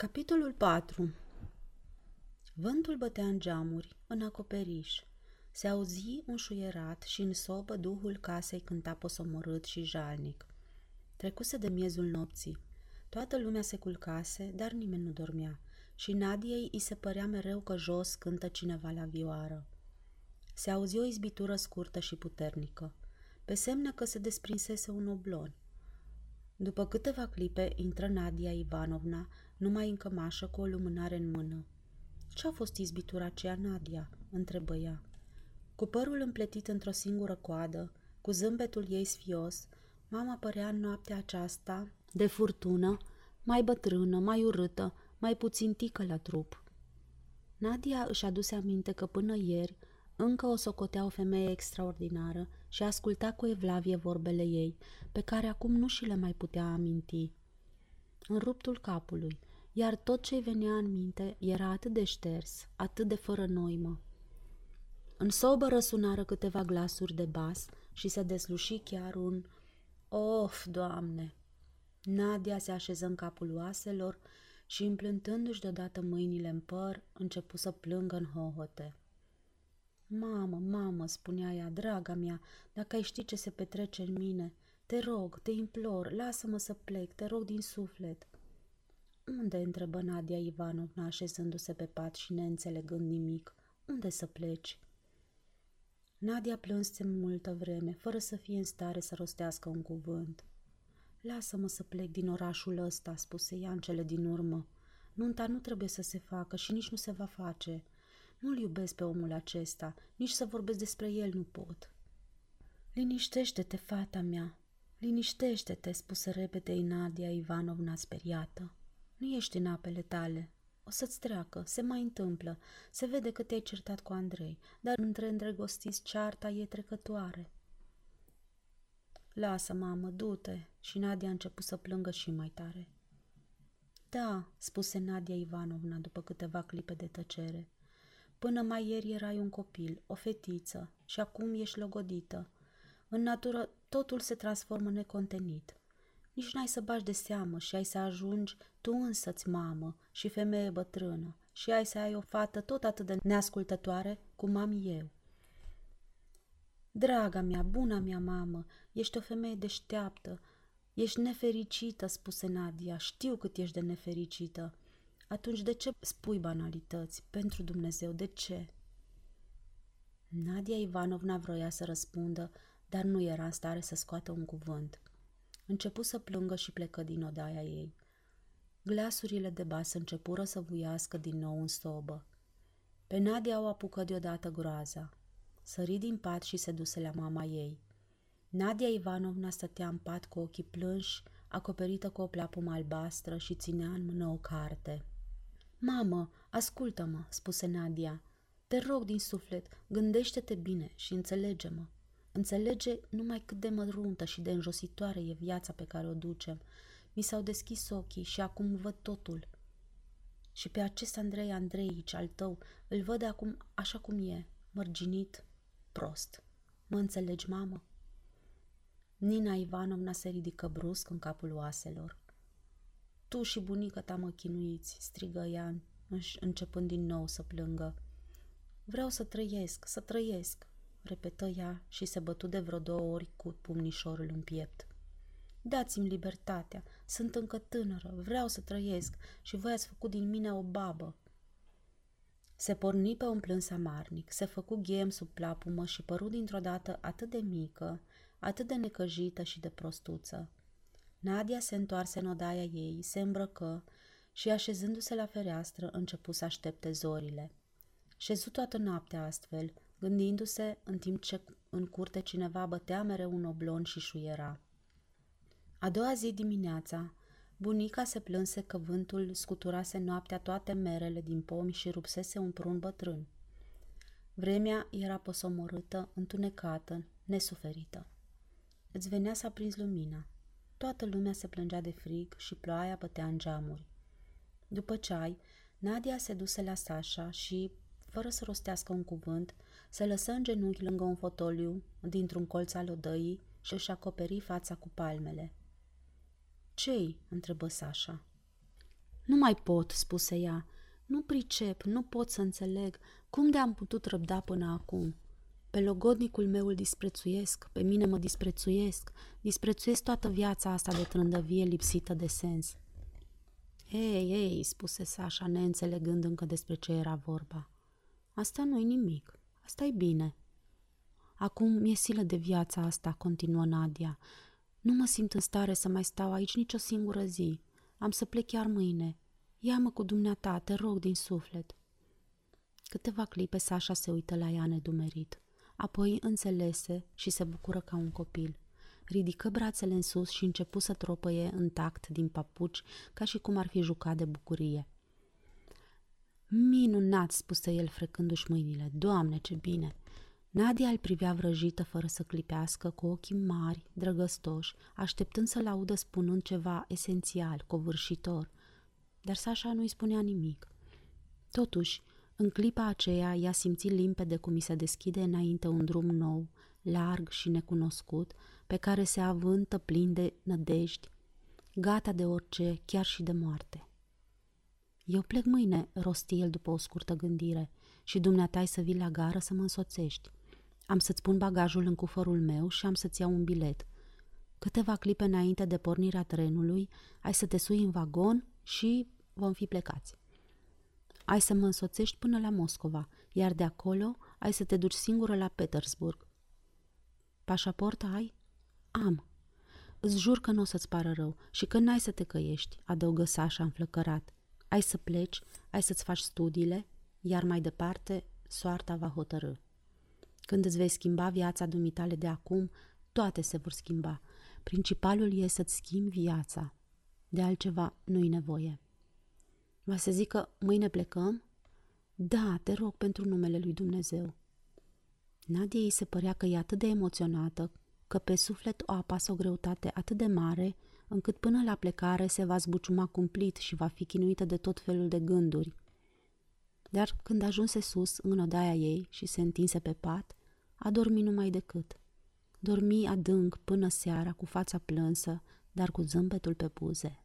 Capitolul 4 Vântul bătea în geamuri, în acoperiș. Se auzi un șuierat și în sobă duhul casei cânta posomorât și jalnic. Trecuse de miezul nopții. Toată lumea se culcase, dar nimeni nu dormea și Nadiei îi se părea mereu că jos cântă cineva la vioară. Se auzi o izbitură scurtă și puternică, pe semne că se desprinsese un oblon. După câteva clipe intră Nadia Ivanovna, numai în cămașă cu o lumânare în mână. Ce-a fost izbitura aceea, Nadia?" întrebă ea. Cu părul împletit într-o singură coadă, cu zâmbetul ei sfios, mama părea în noaptea aceasta de furtună, mai bătrână, mai urâtă, mai puțin tică la trup. Nadia își aduse aminte că până ieri încă o socotea o femeie extraordinară și asculta cu evlavie vorbele ei, pe care acum nu și le mai putea aminti. În ruptul capului, iar tot ce venea în minte era atât de șters, atât de fără noimă. În sobă răsunară câteva glasuri de bas și se desluși chiar un Of, Doamne! Nadia se așeză în capul oaselor și, împlântându-și deodată mâinile în păr, începu să plângă în hohote. Mamă, mamă, spunea ea, draga mea, dacă ai ști ce se petrece în mine, te rog, te implor, lasă-mă să plec, te rog din suflet. Unde? întrebă Nadia Ivanovna, așezându-se pe pat și neînțelegând nimic. Unde să pleci? Nadia plânse multă vreme, fără să fie în stare să rostească un cuvânt. Lasă-mă să plec din orașul ăsta, spuse ea în cele din urmă. Nunta nu trebuie să se facă și nici nu se va face. Nu-l iubesc pe omul acesta, nici să vorbesc despre el nu pot. Liniștește-te, fata mea, liniștește-te, spuse repede Nadia Ivanovna speriată. Nu ești în apele tale. O să-ți treacă, se mai întâmplă. Se vede că te-ai certat cu Andrei, dar între îndrăgostiți cearta e trecătoare. Lasă, mamă, du-te. Și Nadia a început să plângă și mai tare. Da, spuse Nadia Ivanovna după câteva clipe de tăcere. Până mai ieri erai un copil, o fetiță, și acum ești logodită. În natură totul se transformă necontenit. Nici n-ai să bagi de seamă și ai să ajungi tu însăți mamă și femeie bătrână și ai să ai o fată tot atât de neascultătoare cum am eu. Draga mea, buna mea mamă, ești o femeie deșteaptă, ești nefericită, spuse Nadia, știu cât ești de nefericită. Atunci de ce spui banalități? Pentru Dumnezeu, de ce? Nadia Ivanovna vroia să răspundă, dar nu era în stare să scoată un cuvânt. Începu să plângă și plecă din odaia ei. Glasurile de bas începură să vuiască din nou în sobă. Pe Nadia o apucă deodată groaza. Sări din pat și se duse la mama ei. Nadia Ivanovna stătea în pat cu ochii plânși, acoperită cu o plapumă albastră și ținea în mână o carte. Mamă, ascultă-mă, spuse Nadia. Te rog din suflet, gândește-te bine și înțelege-mă. Înțelege numai cât de măruntă și de înjositoare e viața pe care o ducem. Mi s-au deschis ochii și acum văd totul. Și pe acest Andrei Andreici al tău îl văd acum așa cum e, mărginit, prost. Mă înțelegi, mamă? Nina Ivanovna se ridică brusc în capul oaselor. Tu și bunica ta mă chinuiți, strigă ea, începând din nou să plângă. Vreau să trăiesc, să trăiesc, repetă ea și se bătu de vreo două ori cu pumnișorul în piept. Dați-mi libertatea, sunt încă tânără, vreau să trăiesc și voi ați făcut din mine o babă. Se porni pe un plâns amarnic, se făcu ghem sub plapumă și păru dintr-o dată atât de mică, atât de necăjită și de prostuță. Nadia se întoarse în odaia ei, se îmbrăcă și, așezându-se la fereastră, începu să aștepte zorile. Șezu toată noaptea astfel, gândindu-se în timp ce în curte cineva bătea mereu un oblon și șuiera. A doua zi dimineața, bunica se plânse că vântul scuturase noaptea toate merele din pomi și rupsese un prun bătrân. Vremea era posomorâtă, întunecată, nesuferită. Îți venea să aprinzi lumina. Toată lumea se plângea de frig și ploaia bătea în geamuri. După ceai, Nadia se duse la Sasha și, fără să rostească un cuvânt, se lăsă în genunchi lângă un fotoliu dintr-un colț al odăii și își acoperi fața cu palmele. Ce-i?" întrebă Sasha. Nu mai pot, spuse ea. Nu pricep, nu pot să înțeleg. Cum de am putut răbda până acum? Pe logodnicul meu îl disprețuiesc, pe mine mă disprețuiesc, disprețuiesc toată viața asta de trândăvie lipsită de sens. Ei, ei, spuse Sasha, neînțelegând încă despre ce era vorba. Asta nu-i nimic, asta e bine. Acum mi-e silă de viața asta, continuă Nadia. Nu mă simt în stare să mai stau aici nicio singură zi. Am să plec chiar mâine. Ia-mă cu dumneata, te rog din suflet. Câteva clipe Sasha se uită la ea nedumerit. Apoi înțelese și se bucură ca un copil. Ridică brațele în sus și începu să tropăie în tact din papuci, ca și cum ar fi jucat de bucurie. Minunat, spuse el frecându-și mâinile. Doamne, ce bine! Nadia îl privea vrăjită fără să clipească, cu ochii mari, drăgăstoși, așteptând să-l audă spunând ceva esențial, covârșitor. Dar Sasha nu-i spunea nimic. Totuși, în clipa aceea, ea simți limpede cum i se deschide înainte un drum nou, larg și necunoscut, pe care se avântă plin de nădejdi, gata de orice, chiar și de moarte. Eu plec mâine, rosti el după o scurtă gândire, și dumneatai să vii la gară să mă însoțești. Am să-ți pun bagajul în cufărul meu și am să-ți iau un bilet. Câteva clipe înainte de pornirea trenului, ai să te sui în vagon și vom fi plecați. Ai să mă însoțești până la Moscova, iar de acolo ai să te duci singură la Petersburg. Pașaport ai? Am. Îți jur că nu o să-ți pară rău și că n-ai să te căiești, adăugă Sasha înflăcărat. Ai să pleci, ai să-ți faci studiile, iar mai departe soarta va hotărâ. Când îți vei schimba viața dumitale de acum, toate se vor schimba. Principalul e să-ți schimbi viața. De altceva nu-i nevoie. Va să zică, mâine plecăm? Da, te rog pentru numele lui Dumnezeu. Nadia îi se părea că e atât de emoționată, că pe suflet o apasă o greutate atât de mare, încât până la plecare se va zbuciuma cumplit și va fi chinuită de tot felul de gânduri. Dar când ajunse sus, în odaia ei și se întinse pe pat, a dormit numai decât. Dormi adânc până seara cu fața plânsă, dar cu zâmbetul pe buze.